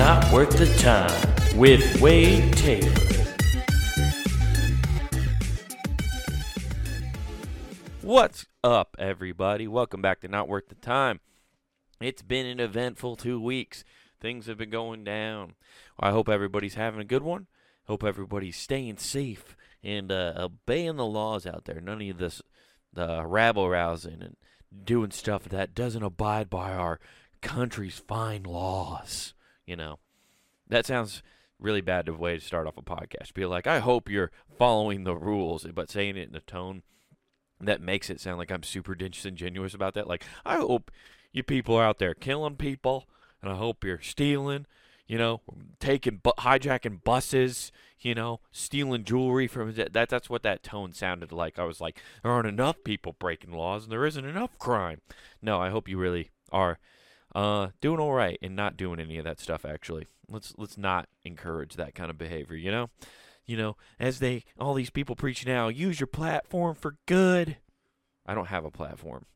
Not Worth the Time with Wade Taylor. What's up, everybody? Welcome back to Not Worth the Time. It's been an eventful two weeks. Things have been going down. I hope everybody's having a good one. Hope everybody's staying safe and uh, obeying the laws out there. None of this, the rabble rousing and doing stuff that doesn't abide by our country's fine laws. You know, that sounds really bad of a way to start off a podcast. Be like, I hope you're following the rules, but saying it in a tone that makes it sound like I'm super disingenuous about that. Like, I hope you people are out there killing people, and I hope you're stealing, you know, taking bu- hijacking buses, you know, stealing jewelry from that. That's what that tone sounded like. I was like, there aren't enough people breaking laws, and there isn't enough crime. No, I hope you really are uh, doing all right and not doing any of that stuff. Actually, let's let's not encourage that kind of behavior. You know you know, as they all these people preach now, use your platform for good. I don't have a platform.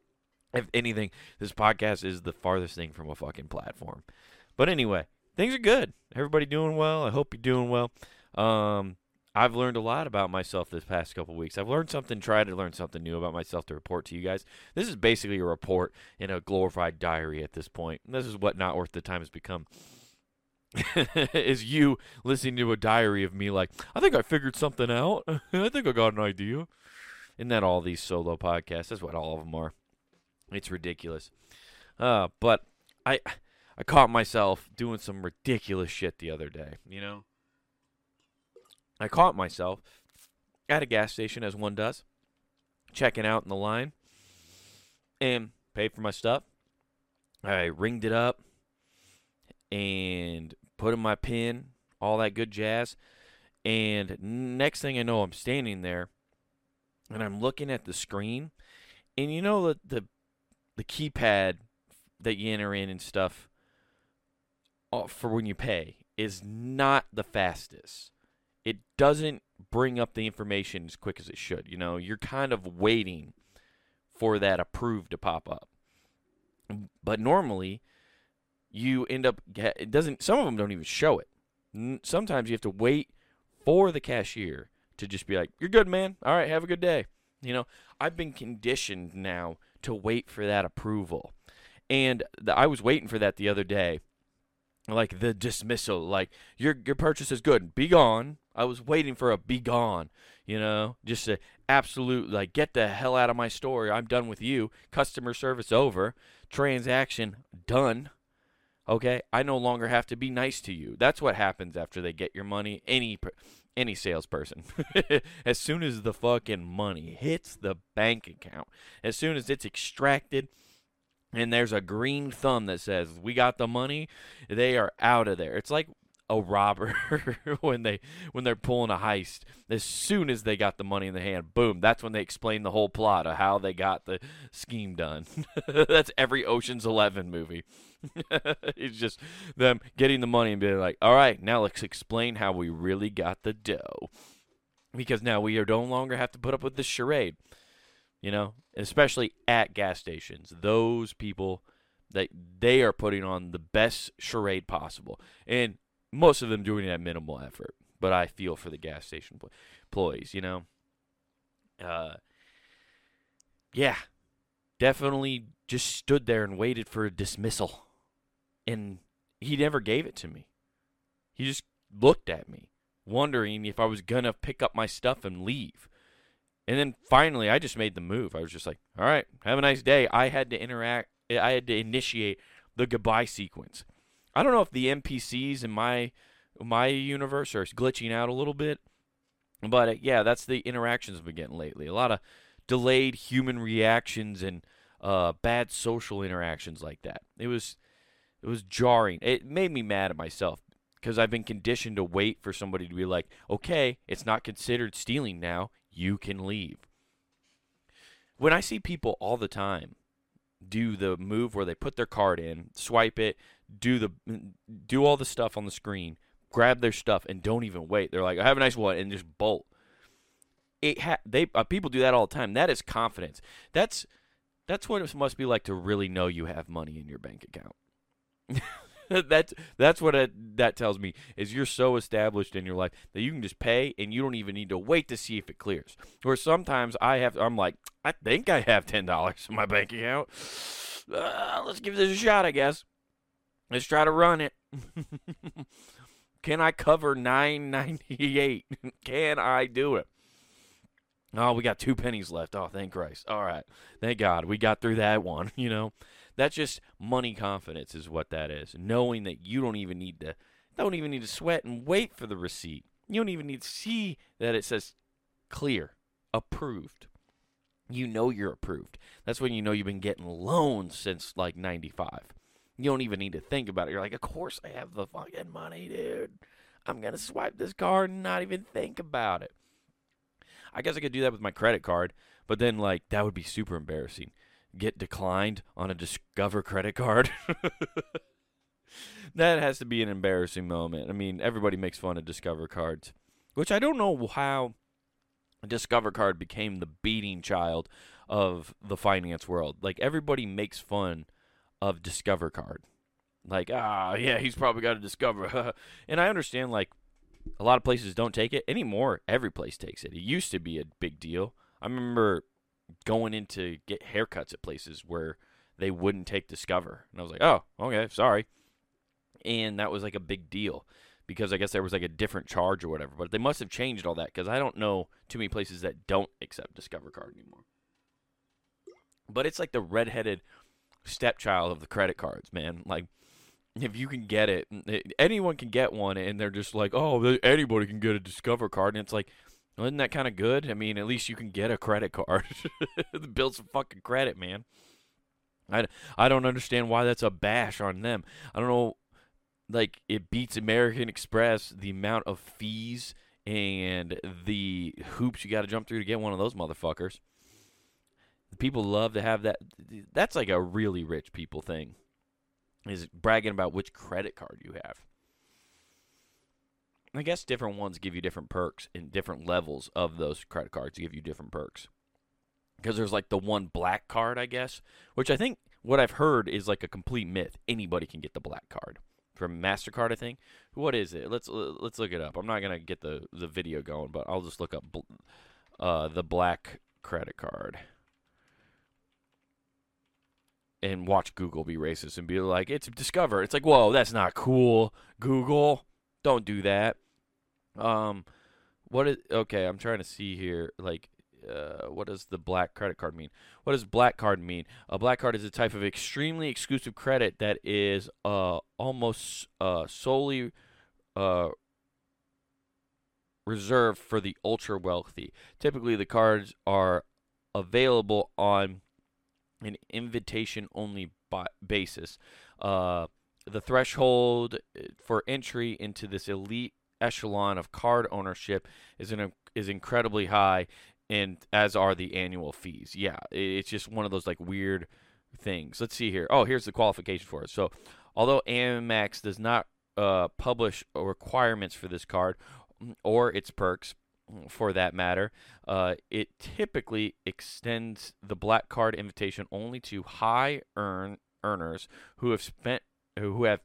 if anything, this podcast is the farthest thing from a fucking platform. But anyway, things are good. Everybody doing well. I hope you're doing well. Um, I've learned a lot about myself this past couple weeks. I've learned something, tried to learn something new about myself to report to you guys. This is basically a report in a glorified diary at this point. This is what not worth the time has become. is you listening to a diary of me like, I think I figured something out. I think I got an idea. Isn't that all these solo podcasts? That's what all of them are. It's ridiculous. Uh, but I I caught myself doing some ridiculous shit the other day, you know? I caught myself at a gas station as one does, checking out in the line and paid for my stuff. I ringed it up and put in my pin, all that good jazz. And next thing I know, I'm standing there and I'm looking at the screen. And you know the the, the keypad that you enter in and stuff uh, for when you pay is not the fastest. It doesn't bring up the information as quick as it should. You know, you're kind of waiting for that approved to pop up. But normally, you end up it doesn't some of them don't even show it. Sometimes you have to wait for the cashier to just be like you're good man. All right have a good day. You know? I've been conditioned now to wait for that approval. And the, i was waiting for that the other day. Like the dismissal like your your purchase is good. Be gone i was waiting for a be gone you know just a absolute like get the hell out of my store i'm done with you customer service over transaction done Okay, I no longer have to be nice to you. That's what happens after they get your money. Any any salesperson, as soon as the fucking money hits the bank account, as soon as it's extracted, and there's a green thumb that says we got the money, they are out of there. It's like a robber when they when they're pulling a heist. As soon as they got the money in the hand, boom, that's when they explain the whole plot of how they got the scheme done. that's every Ocean's 11 movie. it's just them getting the money and being like, "All right, now let's explain how we really got the dough." Because now we no longer have to put up with this charade. You know, especially at gas stations. Those people that they are putting on the best charade possible. And most of them doing it at minimal effort. But I feel for the gas station employees, you know. Uh, yeah, definitely just stood there and waited for a dismissal, and he never gave it to me. He just looked at me, wondering if I was gonna pick up my stuff and leave. And then finally, I just made the move. I was just like, "All right, have a nice day." I had to interact. I had to initiate the goodbye sequence. I don't know if the NPCs in my my universe are glitching out a little bit, but uh, yeah, that's the interactions I've been getting lately. A lot of delayed human reactions and uh, bad social interactions like that. It was it was jarring. It made me mad at myself because I've been conditioned to wait for somebody to be like, "Okay, it's not considered stealing now. You can leave." When I see people all the time do the move where they put their card in, swipe it, do the do all the stuff on the screen, grab their stuff, and don't even wait. They're like, "I "Have a nice one," and just bolt. It ha- they uh, people do that all the time. That is confidence. That's that's what it must be like to really know you have money in your bank account. that's that's what it, that tells me is you're so established in your life that you can just pay and you don't even need to wait to see if it clears. Or sometimes I have I'm like I think I have ten dollars in my bank account. Uh, let's give this a shot, I guess. Let's try to run it. Can I cover nine ninety eight? Can I do it? Oh, we got two pennies left. Oh, thank Christ. All right. Thank God. We got through that one, you know. That's just money confidence is what that is. Knowing that you don't even need to don't even need to sweat and wait for the receipt. You don't even need to see that it says clear, approved. You know you're approved. That's when you know you've been getting loans since like 95. You don't even need to think about it. You're like, "Of course I have the fucking money, dude. I'm to swipe this card and not even think about it." I guess I could do that with my credit card, but then like that would be super embarrassing. Get declined on a Discover credit card. that has to be an embarrassing moment. I mean, everybody makes fun of Discover cards, which I don't know how Discover card became the beating child of the finance world. Like everybody makes fun of Discover card. Like, ah, yeah, he's probably got a Discover. and I understand like a lot of places don't take it anymore. Every place takes it. It used to be a big deal. I remember going in to get haircuts at places where they wouldn't take Discover, and I was like, "Oh, okay, sorry." And that was like a big deal because I guess there was like a different charge or whatever. But they must have changed all that because I don't know too many places that don't accept Discover card anymore. But it's like the redheaded stepchild of the credit cards, man. Like if you can get it, anyone can get one, and they're just like, oh, anybody can get a Discover card, and it's like, well, isn't that kind of good? I mean, at least you can get a credit card, build some fucking credit, man. I, I don't understand why that's a bash on them. I don't know, like it beats American Express the amount of fees and the hoops you got to jump through to get one of those motherfuckers. People love to have that. That's like a really rich people thing is bragging about which credit card you have. I guess different ones give you different perks and different levels of those credit cards give you different perks. Because there's like the one black card, I guess, which I think what I've heard is like a complete myth. Anybody can get the black card from Mastercard. I think. What is it? Let's let's look it up. I'm not gonna get the the video going, but I'll just look up uh, the black credit card and watch Google be racist and be like, it's Discover. It's like, whoa, that's not cool. Google, don't do that. Um, what is okay? I'm trying to see here. Like, uh, what does the black credit card mean? What does black card mean? A black card is a type of extremely exclusive credit that is uh almost uh solely uh reserved for the ultra wealthy. Typically, the cards are available on an invitation only basis. Uh, the threshold uh, for entry into this elite echelon of card ownership is an, is incredibly high, and as are the annual fees. Yeah, it's just one of those like weird things. Let's see here. Oh, here's the qualification for it. So, although Amex does not uh, publish requirements for this card or its perks, for that matter. Uh, it typically extends the black card invitation only to high earn earners who have spent who have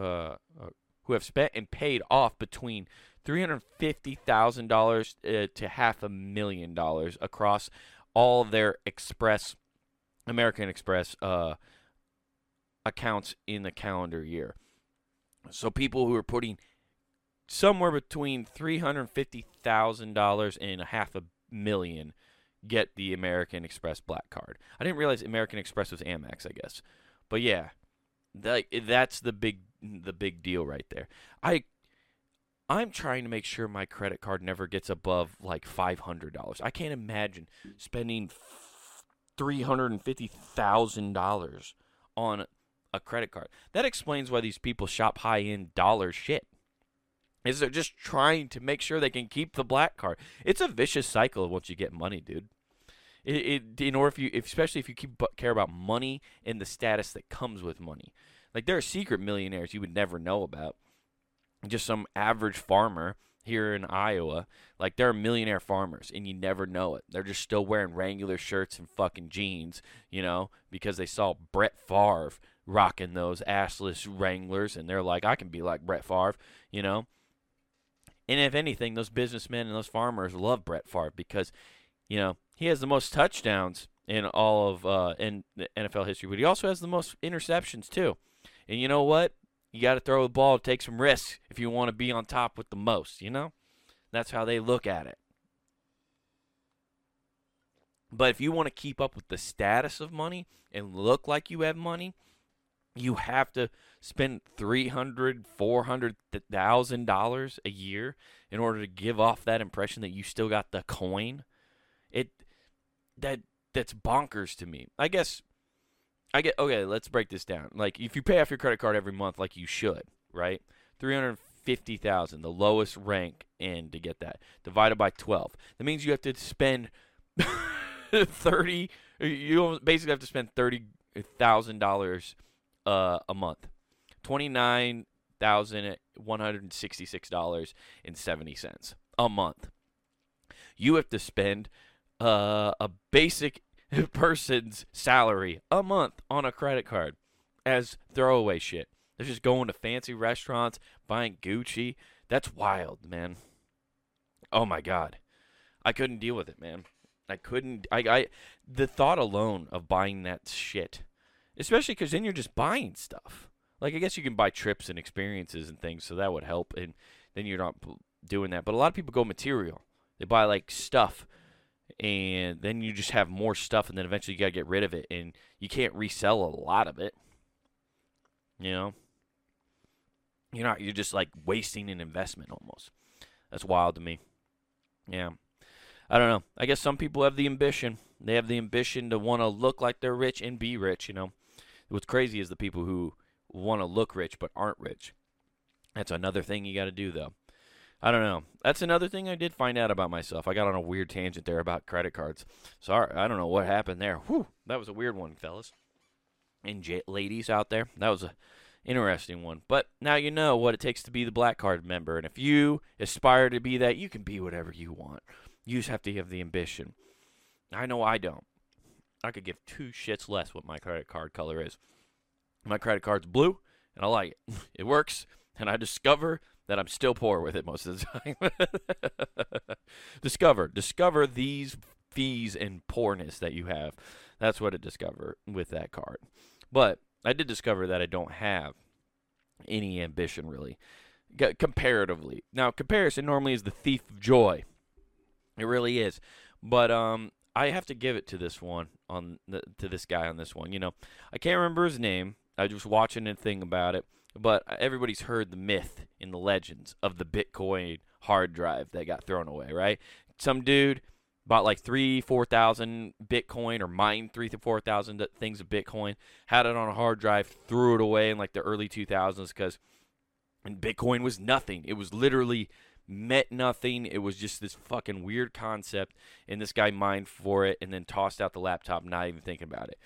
uh, uh who have spent and paid off between three hundred fifty thousand uh, dollars to half a million dollars across all their Express American Express uh, accounts in the calendar year. So people who are putting somewhere between three hundred fifty thousand dollars and a half a million get the American Express black card. I didn't realize American Express was Amex, I guess, but yeah, that eh, that's the big the big deal right there. I I'm trying to make sure my credit card never gets above like five hundred dollars. I can't imagine spending three hundred and fifty thousand dollars on a credit card. That explains why these people shop high end dollar shit is they're just trying to make sure they can keep the black card. It's a vicious cycle once you get money, dude. It, it in order if you, if, especially if you keep care about money and the status that comes with money. Like there are secret millionaires you would never know about. Just some average farmer here in Iowa, like there are millionaire farmers and you never know it. They're just still wearing Wrangler shirts and fucking jeans, you know, because they saw Brett Favre rocking those assless Wranglers, and they're like, I can be like Brett Favre, you know. And if anything, those businessmen and those farmers love Brett Favre because, you know, he has the most touchdowns in all of uh, in NFL history, but he also has the most interceptions too. And you know what? You got to throw the ball, take some risks if you want to be on top with the most. You know, that's how they look at it. But if you want to keep up with the status of money and look like you have money, you have to spend three hundred, four hundred thousand dollars a year in order to give off that impression that you still got the coin. It that that's bonkers to me. I guess I get okay, let's break this down. Like if you pay off your credit card every month like you should, right? 350,000, the lowest rank in to get that, divided by 12. That means you have to spend 30 you basically have to spend $30,000 uh, a month. $29,166.70 a month. You have to spend uh, a basic person's salary a month on a credit card as throwaway shit. They're just going to fancy restaurants, buying Gucci. That's wild, man. Oh my god. I couldn't deal with it, man. I couldn't I I the thought alone of buying that shit. Especially cuz then you're just buying stuff. Like I guess you can buy trips and experiences and things, so that would help and then you're not doing that. But a lot of people go material. They buy like stuff and then you just have more stuff, and then eventually you got to get rid of it, and you can't resell a lot of it. You know, you're not. You're just like wasting an investment almost. That's wild to me. Yeah, I don't know. I guess some people have the ambition. They have the ambition to want to look like they're rich and be rich. You know, what's crazy is the people who want to look rich but aren't rich. That's another thing you got to do though. I don't know. That's another thing I did find out about myself. I got on a weird tangent there about credit cards. Sorry, I don't know what happened there. Whew, that was a weird one, fellas and j- ladies out there. That was a interesting one. But now you know what it takes to be the black card member, and if you aspire to be that, you can be whatever you want. You just have to have the ambition. I know I don't. I could give two shits less what my credit card color is. My credit card's blue, and I like it. It works, and I discover that I'm still poor with it most of the time. discover, discover these fees and poorness that you have. That's what I discover with that card. But I did discover that I don't have any ambition really, comparatively. Now, comparison normally is the thief of joy. It really is. But um, I have to give it to this one on the, to this guy on this one. You know, I can't remember his name. I was watching a thing about it but everybody's heard the myth in the legends of the Bitcoin hard drive that got thrown away, right? Some dude bought like three, four thousand Bitcoin or mined three to four thousand things of Bitcoin, had it on a hard drive, threw it away in like the early 2000s because and Bitcoin was nothing. It was literally meant nothing. It was just this fucking weird concept, and this guy mined for it and then tossed out the laptop, not even thinking about it.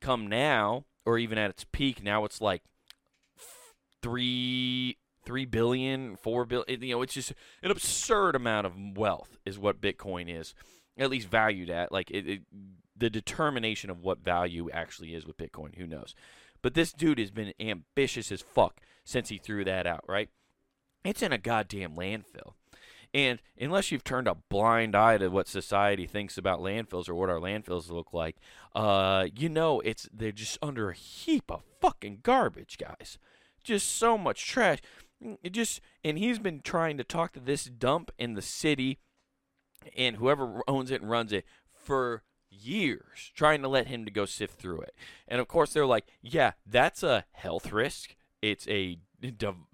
Come now, or even at its peak, now it's like three three billion, four billion. You know, it's just an absurd amount of wealth is what Bitcoin is, at least valued at. Like it, it, the determination of what value actually is with Bitcoin, who knows? But this dude has been ambitious as fuck since he threw that out. Right? It's in a goddamn landfill. And unless you've turned a blind eye to what society thinks about landfills or what our landfills look like, uh, you know it's they're just under a heap of fucking garbage, guys just so much trash. Mm, it just and he's been trying to talk to this dump in the city and whoever owns it and runs it for years trying to let him to go sift through it. And of course they're like, "Yeah, that's a health risk. It's a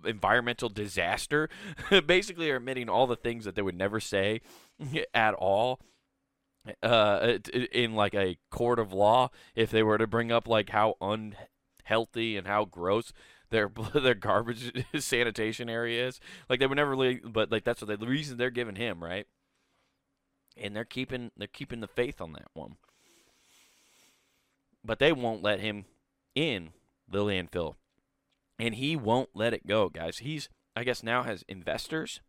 environmental disaster." Basically are admitting all the things that they would never say at all uh in like a court of law if they were to bring up like how unhealthy and how gross their their garbage sanitation area is. Like they would never really, but like that's what they, the reason they're giving him right, and they're keeping they're keeping the faith on that one. But they won't let him in the landfill, and he won't let it go, guys. He's I guess now has investors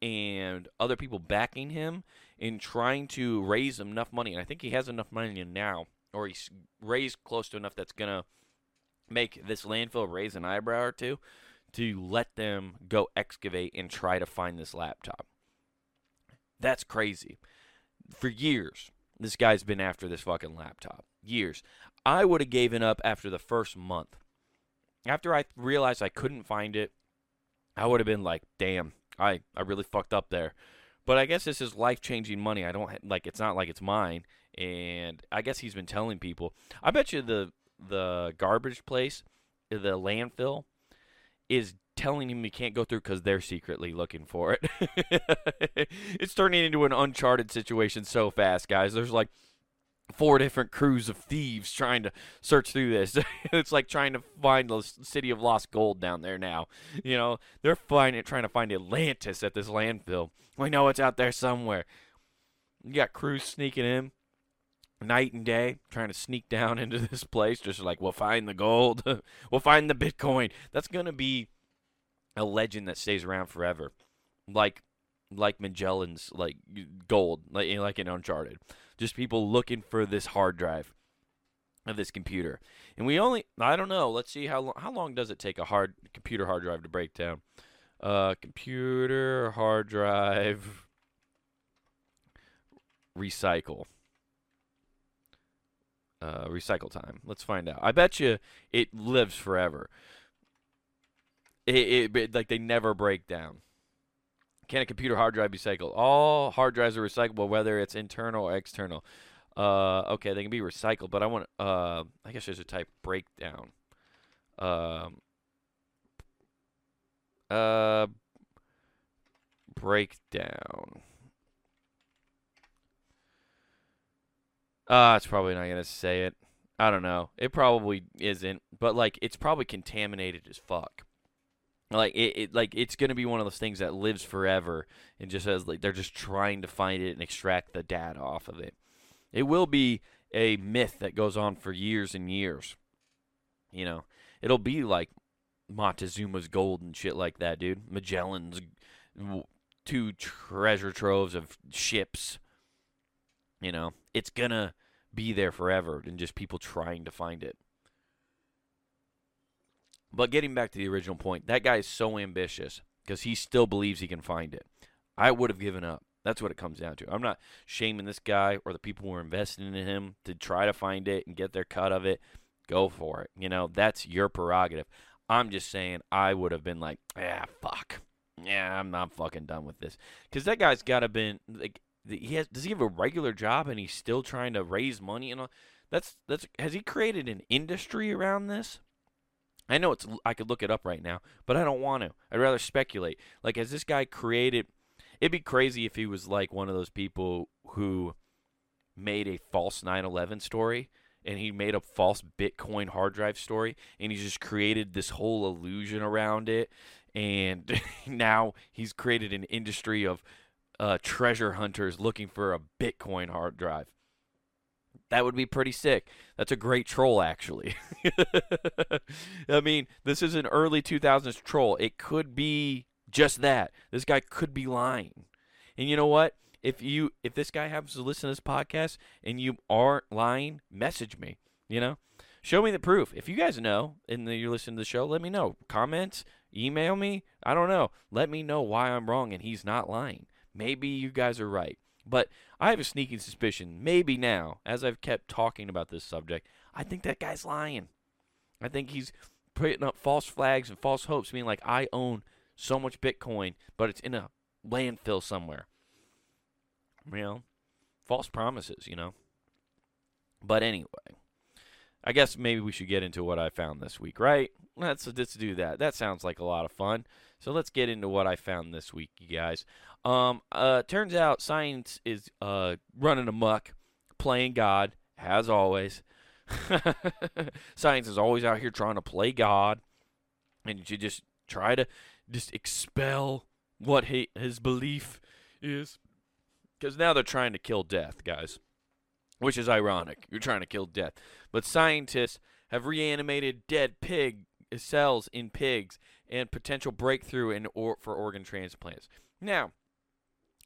and other people backing him in trying to raise enough money. And I think he has enough money now, or he's raised close to enough that's gonna make this landfill raise an eyebrow or two to let them go excavate and try to find this laptop. That's crazy. For years, this guy's been after this fucking laptop. Years. I would have given up after the first month. After I realized I couldn't find it, I would have been like, "Damn, I I really fucked up there." But I guess this is life-changing money. I don't like it's not like it's mine, and I guess he's been telling people. I bet you the the garbage place, the landfill, is telling him he can't go through because they're secretly looking for it. it's turning into an uncharted situation so fast, guys. There's like four different crews of thieves trying to search through this. it's like trying to find the city of lost gold down there now. You know, they're finding trying to find Atlantis at this landfill. We know it's out there somewhere. You got crews sneaking in night and day trying to sneak down into this place just like we'll find the gold we'll find the bitcoin that's going to be a legend that stays around forever like like magellan's like gold like like in uncharted just people looking for this hard drive of this computer and we only i don't know let's see how long how long does it take a hard computer hard drive to break down uh computer hard drive recycle uh, recycle time. Let's find out. I bet you it lives forever. It, it, it, like they never break down. Can a computer hard drive be recycled? All hard drives are recyclable, whether it's internal or external. Uh, okay, they can be recycled, but I want. Uh, I guess there's a type breakdown. Um. Uh. Breakdown. Uh, it's probably not gonna say it. I don't know. It probably isn't, but like it's probably contaminated as fuck. Like it, it like it's gonna be one of those things that lives forever and just as like they're just trying to find it and extract the data off of it. It will be a myth that goes on for years and years. You know, it'll be like Montezuma's gold and shit like that, dude. Magellan's two treasure troves of ships you know, it's going to be there forever and just people trying to find it. But getting back to the original point, that guy is so ambitious because he still believes he can find it. I would have given up. That's what it comes down to. I'm not shaming this guy or the people who are investing in him to try to find it and get their cut of it. Go for it. You know, that's your prerogative. I'm just saying I would have been like, yeah, fuck. Yeah, I'm not fucking done with this. Because that guy's got to been like he has does he have a regular job and he's still trying to raise money and all that's that's has he created an industry around this i know it's i could look it up right now but i don't want to i'd rather speculate like has this guy created it'd be crazy if he was like one of those people who made a false 9-11 story and he made a false bitcoin hard drive story and he just created this whole illusion around it and now he's created an industry of uh, treasure hunters looking for a Bitcoin hard drive. That would be pretty sick. That's a great troll, actually. I mean, this is an early 2000s troll. It could be just that. This guy could be lying. And you know what? If you if this guy happens to listen to this podcast and you aren't lying, message me. You know, show me the proof. If you guys know and you're listening to the show, let me know. Comments, email me. I don't know. Let me know why I'm wrong and he's not lying. Maybe you guys are right. But I have a sneaking suspicion, maybe now, as I've kept talking about this subject, I think that guy's lying. I think he's putting up false flags and false hopes, being like, I own so much Bitcoin, but it's in a landfill somewhere. You know, false promises, you know. But anyway, I guess maybe we should get into what I found this week, right? Let's let's do that. That sounds like a lot of fun. So let's get into what I found this week, you guys. Um, uh, turns out science is uh running amok, playing God as always. science is always out here trying to play God, and you just try to just expel what he, his belief is. Because now they're trying to kill death, guys. Which is ironic. You're trying to kill death. But scientists have reanimated dead pig cells in pigs and potential breakthrough in or, for organ transplants. Now,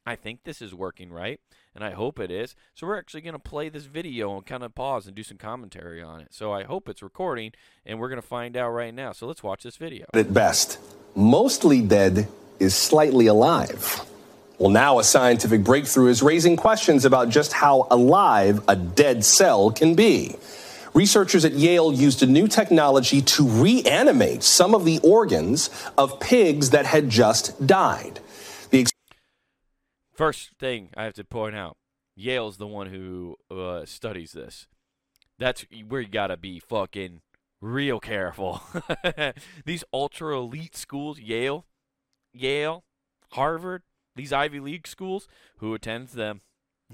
I think this is working right, and I hope it is. So we're actually going to play this video and kind of pause and do some commentary on it. So I hope it's recording, and we're going to find out right now. So let's watch this video. At best, mostly dead is slightly alive. Well, now a scientific breakthrough is raising questions about just how alive a dead cell can be. Researchers at Yale used a new technology to reanimate some of the organs of pigs that had just died. First thing I have to point out Yale's the one who uh, studies this. That's where you got to be fucking real careful. These ultra elite schools, Yale, Yale, Harvard, these Ivy League schools, who attends them?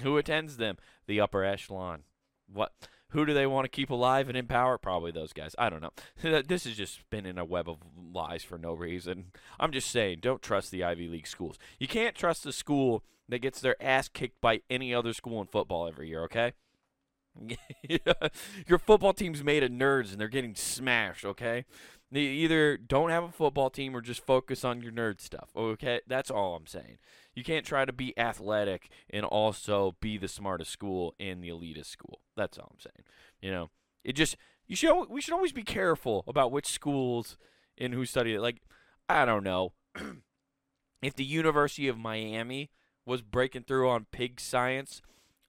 Who attends them? The upper echelon. What? Who do they want to keep alive and in power? Probably those guys. I don't know. this is just spinning a web of lies for no reason. I'm just saying, don't trust the Ivy League schools. You can't trust the school that gets their ass kicked by any other school in football every year, okay? Your football team's made of nerds and they're getting smashed, okay? Either don't have a football team or just focus on your nerd stuff, okay? That's all I'm saying. You can't try to be athletic and also be the smartest school in the elitist school. That's all I'm saying. You know, it just you should we should always be careful about which schools and who study it. Like, I don't know. if the University of Miami was breaking through on pig science,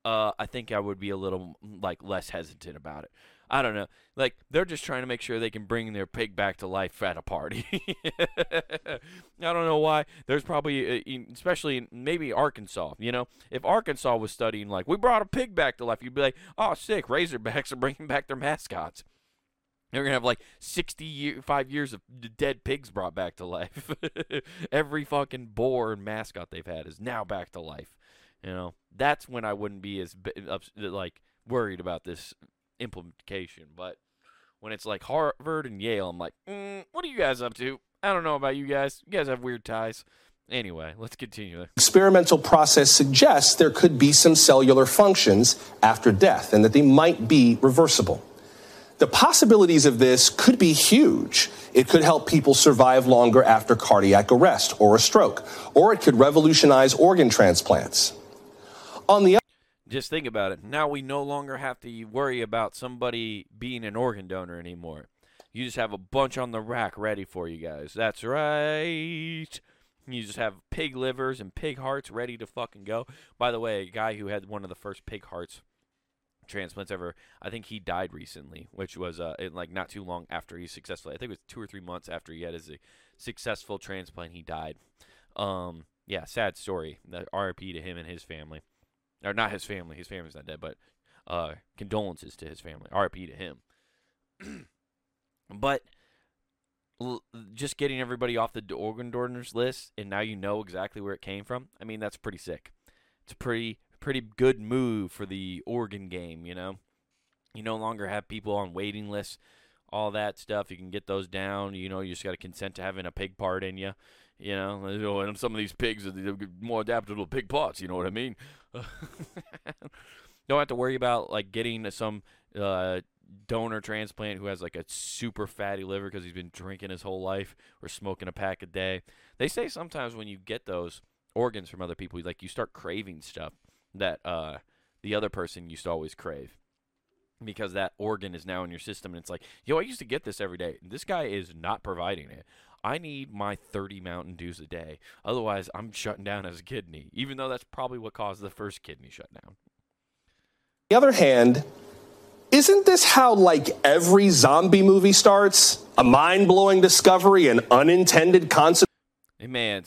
uh, I think I would be a little like less hesitant about it. I don't know. Like they're just trying to make sure they can bring their pig back to life at a party. I don't know why. There's probably, uh, especially maybe Arkansas. You know, if Arkansas was studying like we brought a pig back to life, you'd be like, oh, sick. Razorbacks are bringing back their mascots. They're gonna have like 65 years of dead pigs brought back to life. Every fucking boar and mascot they've had is now back to life. You know, that's when I wouldn't be as like worried about this implication. But when it's like Harvard and Yale, I'm like, mm, what are you guys up to? I don't know about you guys. You guys have weird ties. Anyway, let's continue. Experimental process suggests there could be some cellular functions after death and that they might be reversible. The possibilities of this could be huge. It could help people survive longer after cardiac arrest or a stroke, or it could revolutionize organ transplants. On the just think about it. Now we no longer have to worry about somebody being an organ donor anymore. You just have a bunch on the rack ready for you guys. That's right. You just have pig livers and pig hearts ready to fucking go. By the way, a guy who had one of the first pig hearts transplants ever, I think he died recently, which was uh, like not too long after he successfully. I think it was two or three months after he had his successful transplant, he died. Um, yeah, sad story. The RIP to him and his family or not his family. His family's not dead, but uh, condolences to his family. R.I.P. to him. but l- just getting everybody off the organ donors list, and now you know exactly where it came from. I mean, that's pretty sick. It's a pretty pretty good move for the organ game. You know, you no longer have people on waiting lists. All that stuff, you can get those down. You know, you just got to consent to having a pig part in you. You know, and some of these pigs are more adaptable to pig pots. You know what I mean? Don't have to worry about like getting some uh, donor transplant who has like a super fatty liver because he's been drinking his whole life or smoking a pack a day. They say sometimes when you get those organs from other people, like you start craving stuff that uh, the other person used to always crave because that organ is now in your system and it's like yo i used to get this every day this guy is not providing it I need my 30 Mountain Dews a day. Otherwise, I'm shutting down as a kidney, even though that's probably what caused the first kidney shutdown. On the other hand, isn't this how like every zombie movie starts? A mind-blowing discovery and unintended consequence. Hey man,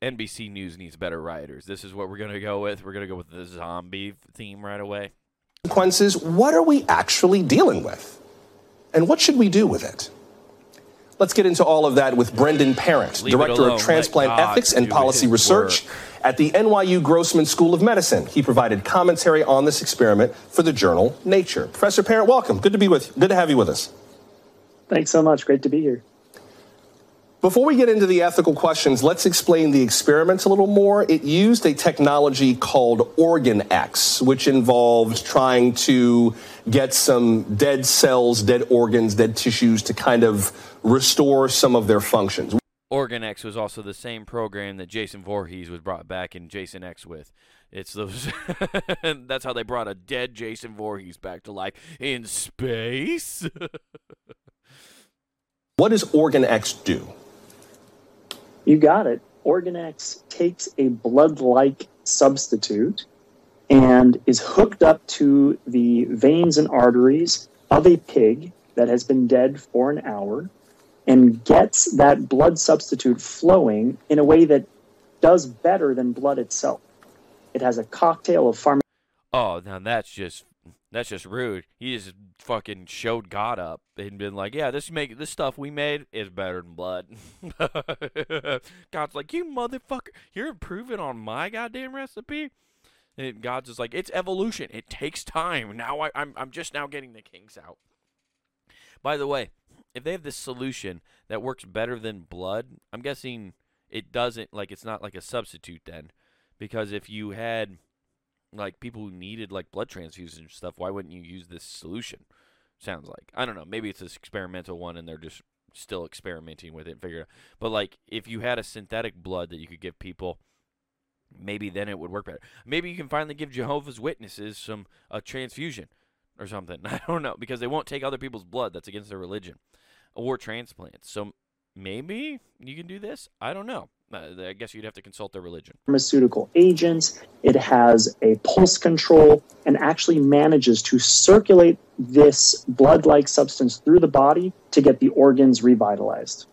NBC News needs better writers. This is what we're gonna go with. We're gonna go with the zombie theme right away. Consequences. What are we actually dealing with, and what should we do with it? Let's get into all of that with Brendan Parent, Leave Director of Transplant Ethics and Policy Research work. at the NYU Grossman School of Medicine. He provided commentary on this experiment for the journal Nature. Professor Parent, welcome. Good to be with you. good to have you with us. Thanks so much. Great to be here. Before we get into the ethical questions, let's explain the experiment a little more. It used a technology called OrganEx, which involved trying to get some dead cells, dead organs, dead tissues to kind of restore some of their functions. Organ X was also the same program that Jason Voorhees was brought back in Jason X with. It's those. that's how they brought a dead Jason Voorhees back to life in space. what does OrganEx do? You got it. OrganEx takes a blood like substitute and is hooked up to the veins and arteries of a pig that has been dead for an hour and gets that blood substitute flowing in a way that does better than blood itself. It has a cocktail of pharma. Oh, now that's just that's just rude. He just fucking showed God up and been like, "Yeah, this make this stuff we made is better than blood." God's like, "You motherfucker, you're improving on my goddamn recipe." And God's just like, "It's evolution. It takes time. Now I, I'm I'm just now getting the kinks out." By the way, if they have this solution that works better than blood, I'm guessing it doesn't like it's not like a substitute then because if you had like people who needed like blood transfusions and stuff, why wouldn't you use this solution? Sounds like I don't know. Maybe it's this experimental one, and they're just still experimenting with it. Figure, out. but like if you had a synthetic blood that you could give people, maybe then it would work better. Maybe you can finally give Jehovah's Witnesses some a transfusion or something. I don't know because they won't take other people's blood. That's against their religion, or transplants. So maybe you can do this. I don't know. Uh, I guess you'd have to consult their religion. Pharmaceutical agents. It has a pulse control and actually manages to circulate this blood like substance through the body to get the organs revitalized.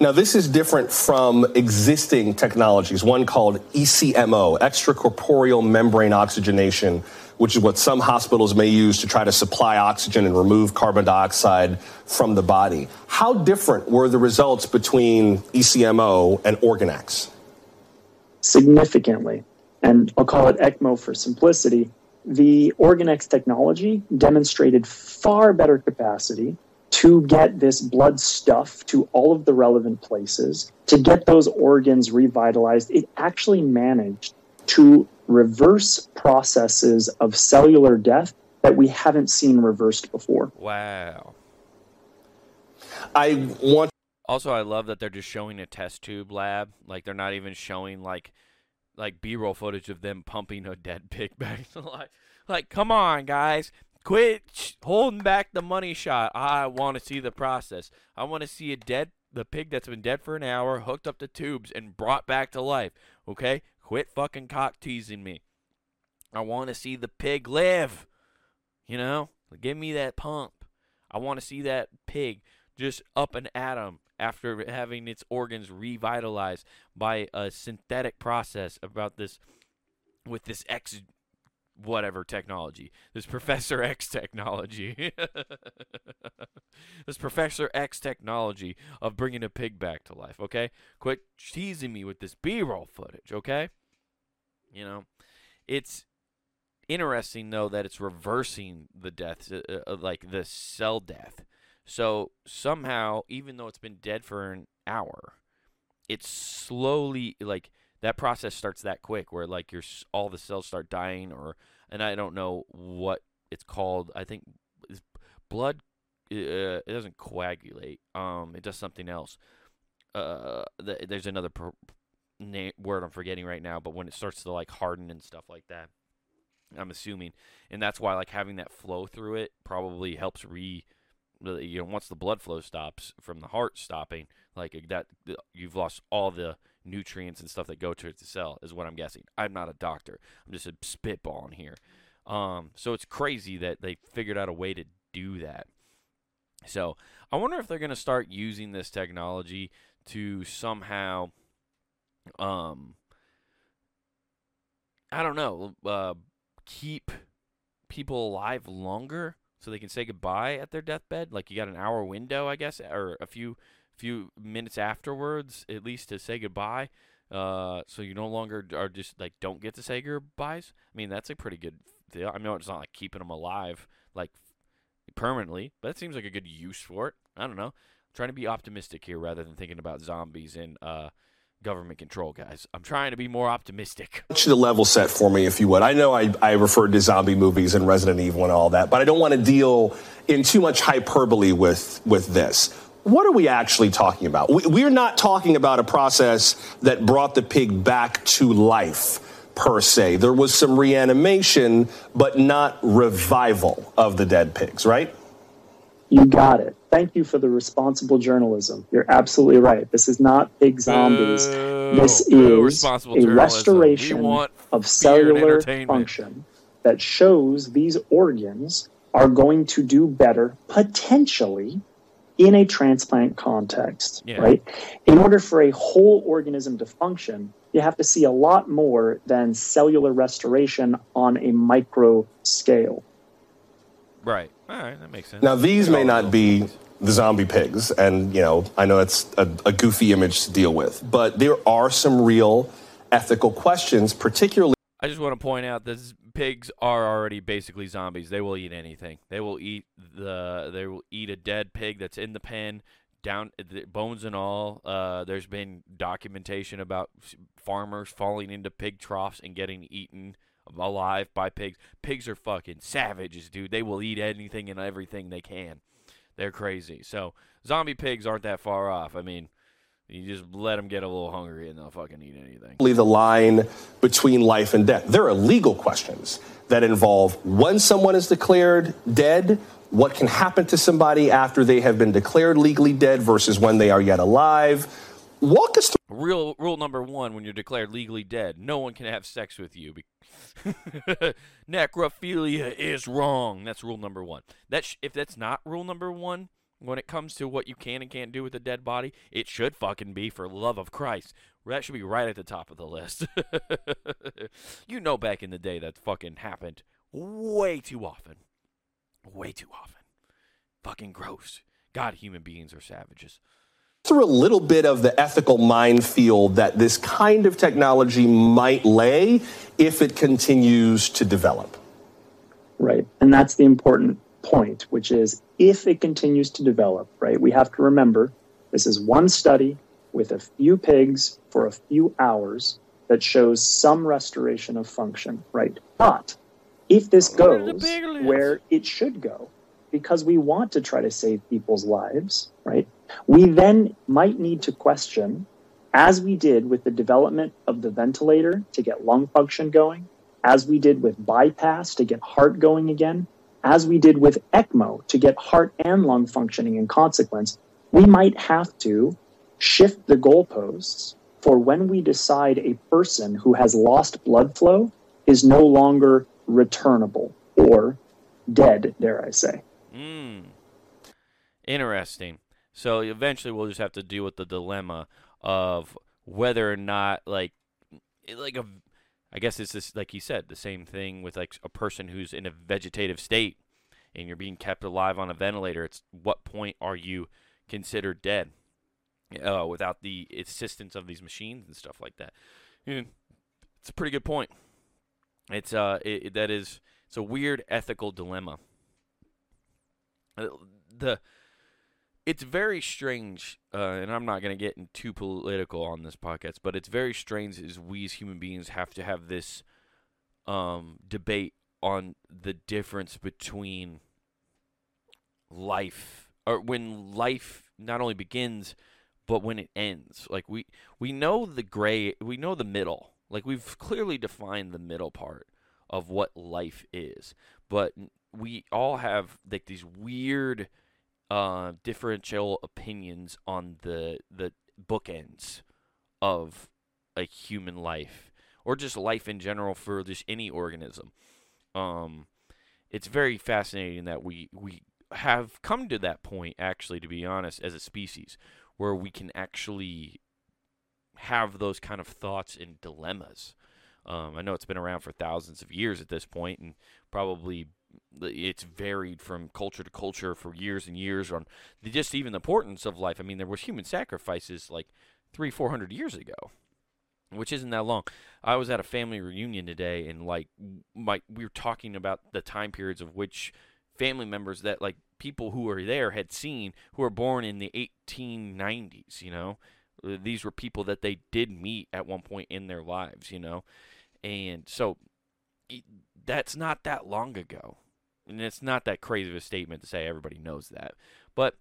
Now, this is different from existing technologies, one called ECMO, extracorporeal membrane oxygenation, which is what some hospitals may use to try to supply oxygen and remove carbon dioxide from the body. How different were the results between ECMO and OrganEx? Significantly. And I'll call it ECMO for simplicity. The OrganEx technology demonstrated far better capacity to get this blood stuff to all of the relevant places, to get those organs revitalized. It actually managed to reverse processes of cellular death that we haven't seen reversed before. Wow. I want. Also, I love that they're just showing a test tube lab. Like they're not even showing like like B-roll footage of them pumping a dead pig back to life. Like, come on, guys, quit holding back the money shot. I want to see the process. I want to see a dead the pig that's been dead for an hour hooked up to tubes and brought back to life. Okay, Quit fucking cock teasing me. I want to see the pig live. You know? Give me that pump. I want to see that pig just up and at 'em after having its organs revitalized by a synthetic process about this with this X whatever technology. This Professor X technology. this Professor X technology of bringing a pig back to life, okay? Quit teasing me with this B-roll footage, okay? You know, it's interesting though that it's reversing the deaths, uh, uh, like the cell death. So somehow, even though it's been dead for an hour, it's slowly like that process starts that quick, where like your all the cells start dying, or and I don't know what it's called. I think blood. Uh, it doesn't coagulate. Um, it does something else. Uh, th- there's another na- word I'm forgetting right now, but when it starts to like harden and stuff like that, I'm assuming, and that's why like having that flow through it probably helps re, you know, once the blood flow stops from the heart stopping, like that you've lost all the nutrients and stuff that go to the cell is what I'm guessing. I'm not a doctor. I'm just a spitballing here. Um, so it's crazy that they figured out a way to do that. So I wonder if they're going to start using this technology to somehow um I don't know, uh, keep people alive longer so they can say goodbye at their deathbed. Like you got an hour window, I guess, or a few few minutes afterwards, at least to say goodbye. Uh, so you no longer are just like don't get to say goodbyes. I mean, that's a pretty good deal. I know it's not like keeping them alive like permanently, but it seems like a good use for it. I don't know. I'm trying to be optimistic here rather than thinking about zombies and uh, government control, guys. I'm trying to be more optimistic. I the level set for me, if you would. I know I, I referred to zombie movies and Resident Evil and all that, but I don't want to deal in too much hyperbole with, with this. what are we actually talking about? We, we're not talking about a process that brought the pig back to life per se. There was some reanimation, but not revival of the dead pigs, right? You got it. Thank you for the responsible journalism. You're absolutely right. This is not big zombies. This is a restoration of cellular function that shows these organs are going to do better potentially in a transplant context, Yeah. right? In order for a whole organism to function, you have to see a lot more than cellular restoration on a micro scale. Right. All right, that makes sense. Now, these may not be the zombie pigs, and, you know, I know that's a, a goofy image to deal with, but there are some real ethical questions, particularly. I just want to point out that pigs are already basically zombies. They will eat anything. They will eat the. They will eat a dead pig that's in the pen, down the bones and all. Uh, there's been documentation about farmers falling into pig troughs and getting eaten alive by pigs. Pigs are fucking savages, dude. They will eat anything and everything they can. They're crazy. So zombie pigs aren't that far off. I mean, you just let them get a little hungry and they'll fucking eat anything. the line between life and death. There are legal questions that involve when someone is declared dead, what can happen to somebody after they have been declared legally dead versus when they are yet alive. Walk us through. Real rule number one: when you're declared legally dead, no one can have sex with you. Necrophilia is wrong. That's rule number one. That sh- if that's not rule number one when it comes to what you can and can't do with a dead body, it should fucking be for love of Christ. That should be right at the top of the list. you know, back in the day, that fucking happened way too often. Way too often. Fucking gross. God, human beings are savages. Through a little bit of the ethical minefield that this kind of technology might lay if it continues to develop. Right. And that's the important point, which is if it continues to develop, right, we have to remember this is one study with a few pigs for a few hours that shows some restoration of function, right? But if this Where do the goes where it should go, because we want to try to save people's lives, right? We then might need to question, as we did with the development of the ventilator to get lung function going, as we did with bypass to get heart going again, as we did with ECMO to get heart and lung functioning in consequence, we might have to shift the goalposts for when we decide a person who has lost blood flow is no longer returnable or dead, dare I say. Mm. Interesting. So eventually, we'll just have to deal with the dilemma of whether or not, like, like a, I guess it's just like you said, the same thing with like a person who's in a vegetative state and you're being kept alive on a ventilator. It's what point are you considered dead uh, without the assistance of these machines and stuff like that? And it's a pretty good point. It's uh, it- that is it's a weird ethical dilemma. Uh, the it's very strange, uh, and I'm not going to get too political on this podcast, but it's very strange as we as human beings have to have this um, debate on the difference between life or when life not only begins but when it ends. Like we we know the gray, we know the middle. Like we've clearly defined the middle part of what life is, but we all have like these weird uh, differential opinions on the the bookends of a human life or just life in general for just any organism. Um, it's very fascinating that we we have come to that point actually to be honest as a species where we can actually have those kind of thoughts and dilemmas. Um, I know it's been around for thousands of years at this point, and probably it's varied from culture to culture for years and years on the, just even the importance of life. I mean, there was human sacrifices like three, four hundred years ago, which isn't that long. I was at a family reunion today, and like my we were talking about the time periods of which family members that like people who were there had seen who were born in the 1890s. You know, Uh, these were people that they did meet at one point in their lives. You know, and so it, that's not that long ago. And it's not that crazy of a statement to say everybody knows that. But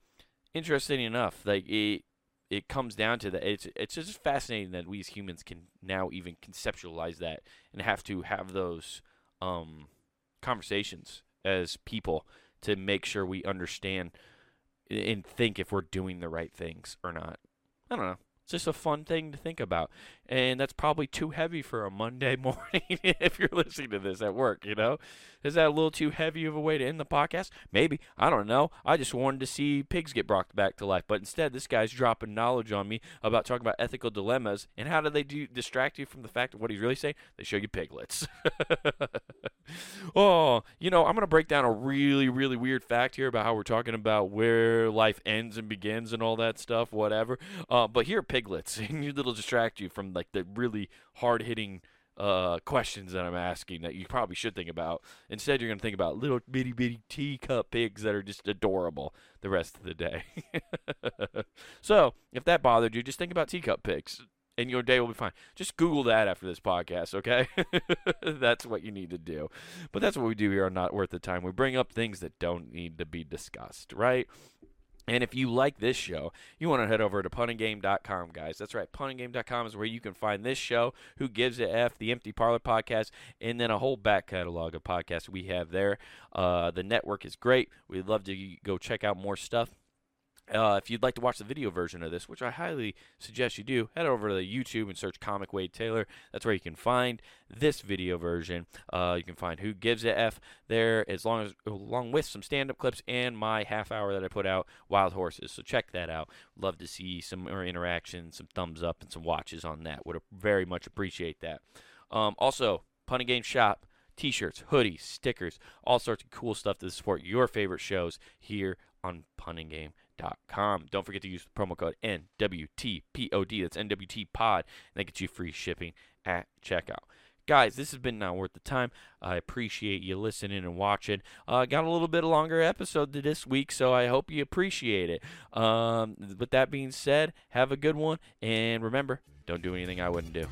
interesting enough, like it it comes down to that. It's it's just fascinating that we as humans can now even conceptualize that and have to have those um, conversations as people to make sure we understand and think if we're doing the right things or not. I don't know. It's just a fun thing to think about. And that's probably too heavy for a Monday morning if you're listening to this at work, you know? Is that a little too heavy of a way to end the podcast? Maybe. I don't know. I just wanted to see pigs get brought back to life. But instead, this guy's dropping knowledge on me about talking about ethical dilemmas. And how do they do distract you from the fact of what he's really saying? They show you piglets. oh, you know, I'm going to break down a really, really weird fact here about how we're talking about where life ends and begins and all that stuff, whatever. Uh, but here are piglets, and it'll distract you from like the really hard hitting uh, questions that I'm asking that you probably should think about. Instead, you're going to think about little bitty bitty teacup pigs that are just adorable the rest of the day. so, if that bothered you, just think about teacup pigs and your day will be fine. Just Google that after this podcast, okay? that's what you need to do. But that's what we do here on Not Worth the Time. We bring up things that don't need to be discussed, right? And if you like this show, you want to head over to punninggame.com, guys. That's right. Punninggame.com is where you can find this show, Who Gives a F, the Empty Parlor podcast, and then a whole back catalog of podcasts we have there. Uh, the network is great. We'd love to go check out more stuff. Uh, if you'd like to watch the video version of this, which I highly suggest you do, head over to YouTube and search Comic Wade Taylor. That's where you can find this video version. Uh, you can find Who Gives a F there, as long as along with some stand-up clips and my half hour that I put out, Wild Horses. So check that out. Love to see some more interaction, some thumbs up, and some watches on that. Would very much appreciate that. Um, also, Punning Game Shop. T-shirts, hoodies, stickers, all sorts of cool stuff to support your favorite shows here on Punning Game NWTpod.com. Don't forget to use the promo code NWTPOD. That's NWT Pod. And that gets you free shipping at checkout. Guys, this has been not worth the time. I appreciate you listening and watching. Uh, got a little bit longer episode this week, so I hope you appreciate it. Um, with that being said, have a good one, and remember, don't do anything I wouldn't do.